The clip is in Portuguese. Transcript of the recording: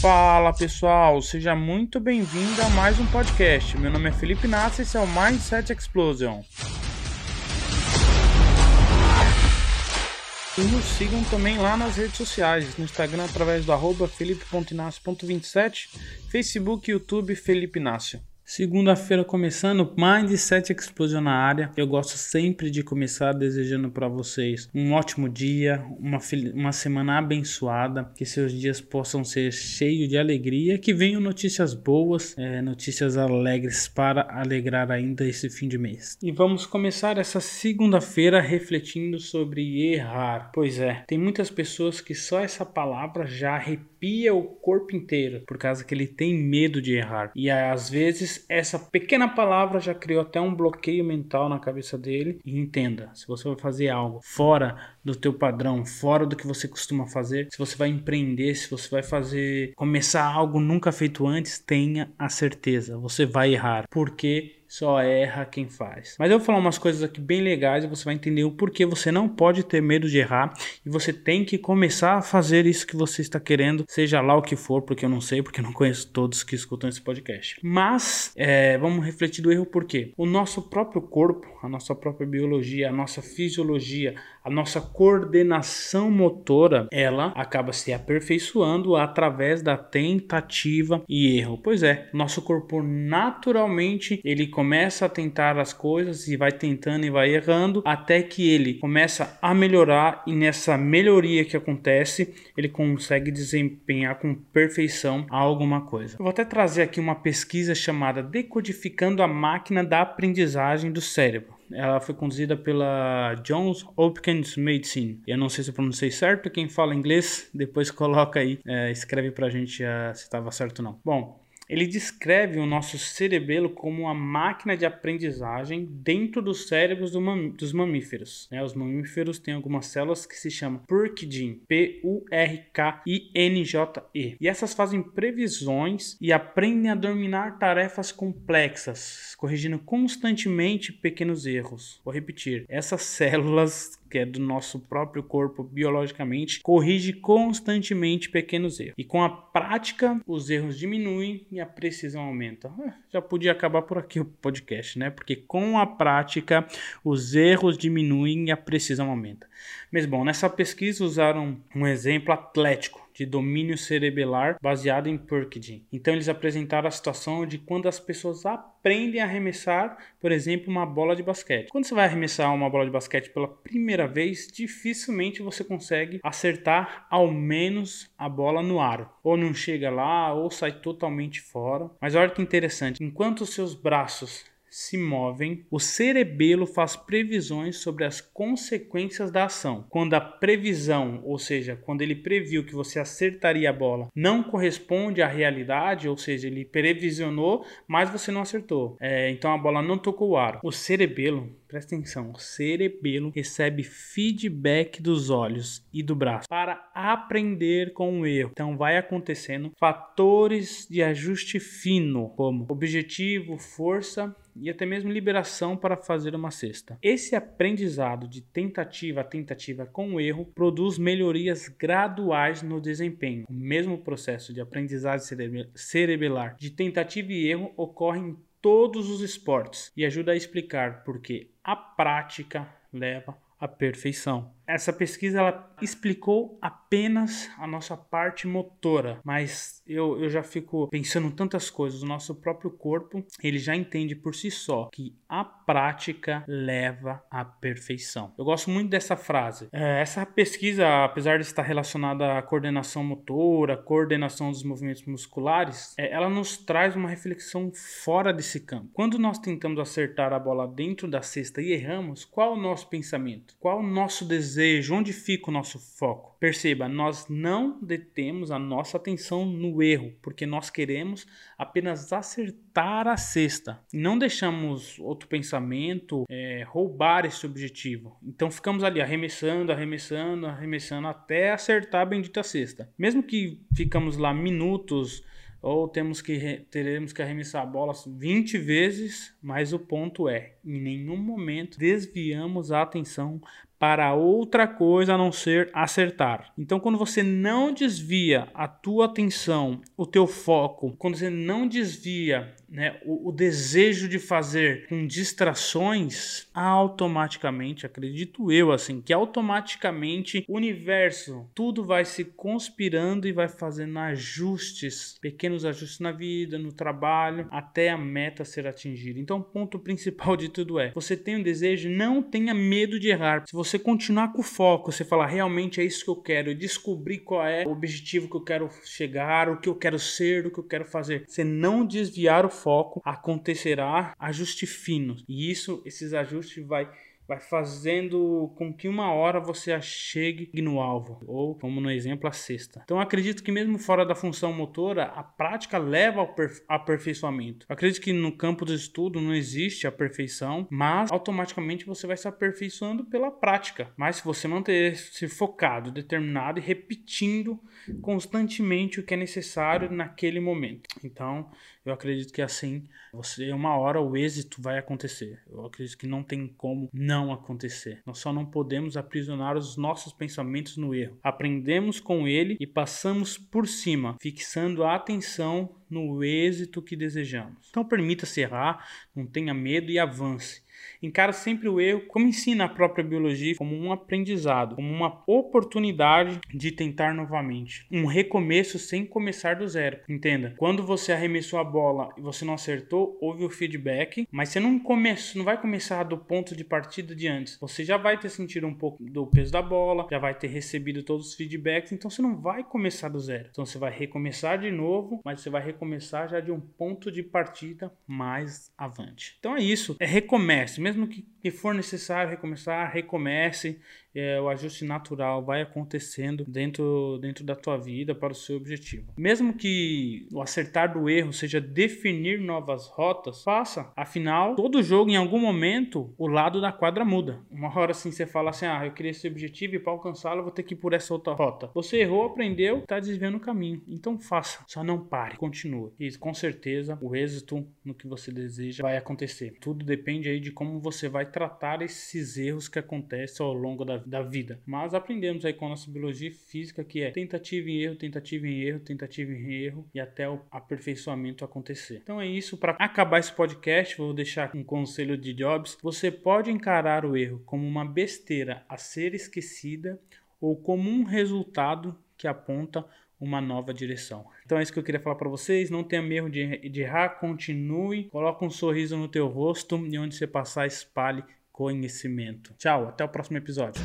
Fala pessoal, seja muito bem-vindo a mais um podcast. Meu nome é Felipe Nassi e esse é o Mindset Explosion. E nos sigam também lá nas redes sociais, no Instagram através do arroba felipe.inácio.27, Facebook e YouTube Felipe Inácio. Segunda-feira começando, Mindset Explosion na área. Eu gosto sempre de começar desejando para vocês um ótimo dia, uma, uma semana abençoada, que seus dias possam ser cheios de alegria, que venham notícias boas, é, notícias alegres para alegrar ainda esse fim de mês. E vamos começar essa segunda-feira refletindo sobre errar. Pois é, tem muitas pessoas que só essa palavra já arrepia o corpo inteiro, por causa que ele tem medo de errar. E às vezes essa pequena palavra já criou até um bloqueio mental na cabeça dele. E entenda, se você vai fazer algo fora do teu padrão, fora do que você costuma fazer, se você vai empreender, se você vai fazer começar algo nunca feito antes, tenha a certeza, você vai errar. Porque só erra quem faz. Mas eu vou falar umas coisas aqui bem legais e você vai entender o porquê você não pode ter medo de errar e você tem que começar a fazer isso que você está querendo, seja lá o que for, porque eu não sei, porque eu não conheço todos que escutam esse podcast. Mas é, vamos refletir do erro porque o nosso próprio corpo, a nossa própria biologia, a nossa fisiologia, a nossa coordenação motora, ela acaba se aperfeiçoando através da tentativa e erro. Pois é, nosso corpo naturalmente ele começa a tentar as coisas e vai tentando e vai errando até que ele começa a melhorar e nessa melhoria que acontece, ele consegue desempenhar com perfeição alguma coisa. Eu vou até trazer aqui uma pesquisa chamada Decodificando a máquina da aprendizagem do cérebro. Ela foi conduzida pela Johns Hopkins Medicine. Eu não sei se eu pronunciei certo. Quem fala inglês, depois coloca aí, é, escreve pra gente uh, se estava certo ou não. Bom, ele descreve o nosso cerebelo como uma máquina de aprendizagem dentro dos cérebros do mam dos mamíferos. Né? Os mamíferos têm algumas células que se chamam Purkinje, P-U-R-K-I-N-J-E. E essas fazem previsões e aprendem a dominar tarefas complexas, corrigindo constantemente pequenos erros. Vou repetir: essas células que é do nosso próprio corpo biologicamente, corrige constantemente pequenos erros. E com a prática, os erros diminuem e a precisão aumenta. Ah, já podia acabar por aqui o podcast, né? Porque com a prática, os erros diminuem e a precisão aumenta. Mas bom, nessa pesquisa usaram um exemplo atlético de domínio cerebelar baseado em Purkinje. Então eles apresentaram a situação de quando as pessoas aprendem a arremessar, por exemplo, uma bola de basquete. Quando você vai arremessar uma bola de basquete pela primeira vez, dificilmente você consegue acertar ao menos a bola no aro. Ou não chega lá, ou sai totalmente fora. Mas olha que interessante, enquanto os seus braços se movem, o cerebelo faz previsões sobre as consequências da ação. Quando a previsão, ou seja, quando ele previu que você acertaria a bola, não corresponde à realidade, ou seja, ele previsionou, mas você não acertou. É, então a bola não tocou o aro. O cerebelo Presta atenção, o cerebelo recebe feedback dos olhos e do braço para aprender com o erro. Então vai acontecendo fatores de ajuste fino, como objetivo, força e até mesmo liberação para fazer uma cesta. Esse aprendizado de tentativa a tentativa com o erro produz melhorias graduais no desempenho. O mesmo processo de aprendizagem cerebelar de tentativa e erro ocorre em todos os esportes e ajuda a explicar por que a prática leva à perfeição. Essa pesquisa ela explicou apenas a nossa parte motora, mas eu, eu já fico pensando tantas coisas. O nosso próprio corpo ele já entende por si só que a prática leva à perfeição. Eu gosto muito dessa frase. É, essa pesquisa, apesar de estar relacionada à coordenação motora, coordenação dos movimentos musculares, é, ela nos traz uma reflexão fora desse campo. Quando nós tentamos acertar a bola dentro da cesta e erramos, qual o nosso pensamento? Qual o nosso desejo? Desejo, onde fica o nosso foco? Perceba, nós não detemos a nossa atenção no erro, porque nós queremos apenas acertar a cesta. Não deixamos outro pensamento é, roubar esse objetivo. Então ficamos ali arremessando, arremessando, arremessando até acertar a bendita cesta. Mesmo que ficamos lá minutos ou temos que teremos que arremessar a bola 20 vezes, mas o ponto é, em nenhum momento desviamos a atenção para outra coisa a não ser acertar. Então, quando você não desvia a tua atenção, o teu foco, quando você não desvia né, o, o, desejo de fazer com distrações, automaticamente, acredito eu, assim, que automaticamente o universo, tudo vai se conspirando e vai fazendo ajustes, pequenos ajustes na vida, no trabalho, até a meta ser atingida. Então, o ponto principal de tudo é: você tem um desejo, não tenha medo de errar. Se você continuar com o foco, você falar realmente é isso que eu quero, descobrir qual é o objetivo que eu quero chegar, o que eu quero ser, o que eu quero fazer. Você não desviar o foco, acontecerá ajustes finos. E isso, esses ajustes vai vai fazendo com que uma hora você chegue no alvo, ou como no exemplo, a sexta. Então acredito que mesmo fora da função motora, a prática leva ao aperfeiçoamento. acredito que no campo do estudo não existe a perfeição, mas automaticamente você vai se aperfeiçoando pela prática. Mas se você manter-se focado, determinado e repetindo constantemente o que é necessário naquele momento. Então, eu acredito que assim, você uma hora o êxito vai acontecer. Eu acredito que não tem como não acontecer. Nós só não podemos aprisionar os nossos pensamentos no erro. Aprendemos com ele e passamos por cima, fixando a atenção no êxito que desejamos. Então permita-se errar, não tenha medo e avance. Encara sempre o erro, como ensina a própria biologia, como um aprendizado, como uma oportunidade de tentar novamente. Um recomeço sem começar do zero. Entenda? Quando você arremessou a bola e você não acertou, houve o feedback, mas você não começa, não vai começar do ponto de partida de antes. Você já vai ter sentido um pouco do peso da bola, já vai ter recebido todos os feedbacks, então você não vai começar do zero. Então você vai recomeçar de novo, mas você vai recomeçar já de um ponto de partida mais avante. Então é isso, é mesmo que, que for necessário recomeçar, recomece é, o ajuste natural vai acontecendo dentro, dentro da tua vida para o seu objetivo. Mesmo que o acertar do erro seja definir novas rotas, faça. Afinal, todo jogo, em algum momento, o lado da quadra muda. Uma hora assim você fala assim: ah, eu queria esse objetivo e para alcançá-lo eu vou ter que ir por essa outra rota. Você errou, aprendeu, está desviando o caminho. Então faça. Só não pare, continue. E com certeza o êxito no que você deseja vai acontecer. Tudo depende aí de como você vai tratar esses erros que acontecem ao longo da da vida. Mas aprendemos aí com a nossa biologia física que é tentativa em erro, tentativa em erro, tentativa em erro e até o aperfeiçoamento acontecer. Então é isso. Para acabar esse podcast, vou deixar um conselho de Jobs. Você pode encarar o erro como uma besteira a ser esquecida ou como um resultado que aponta uma nova direção. Então é isso que eu queria falar para vocês. Não tenha medo de, de errar, continue, coloque um sorriso no teu rosto e onde você passar espalhe conhecimento. Tchau, até o próximo episódio.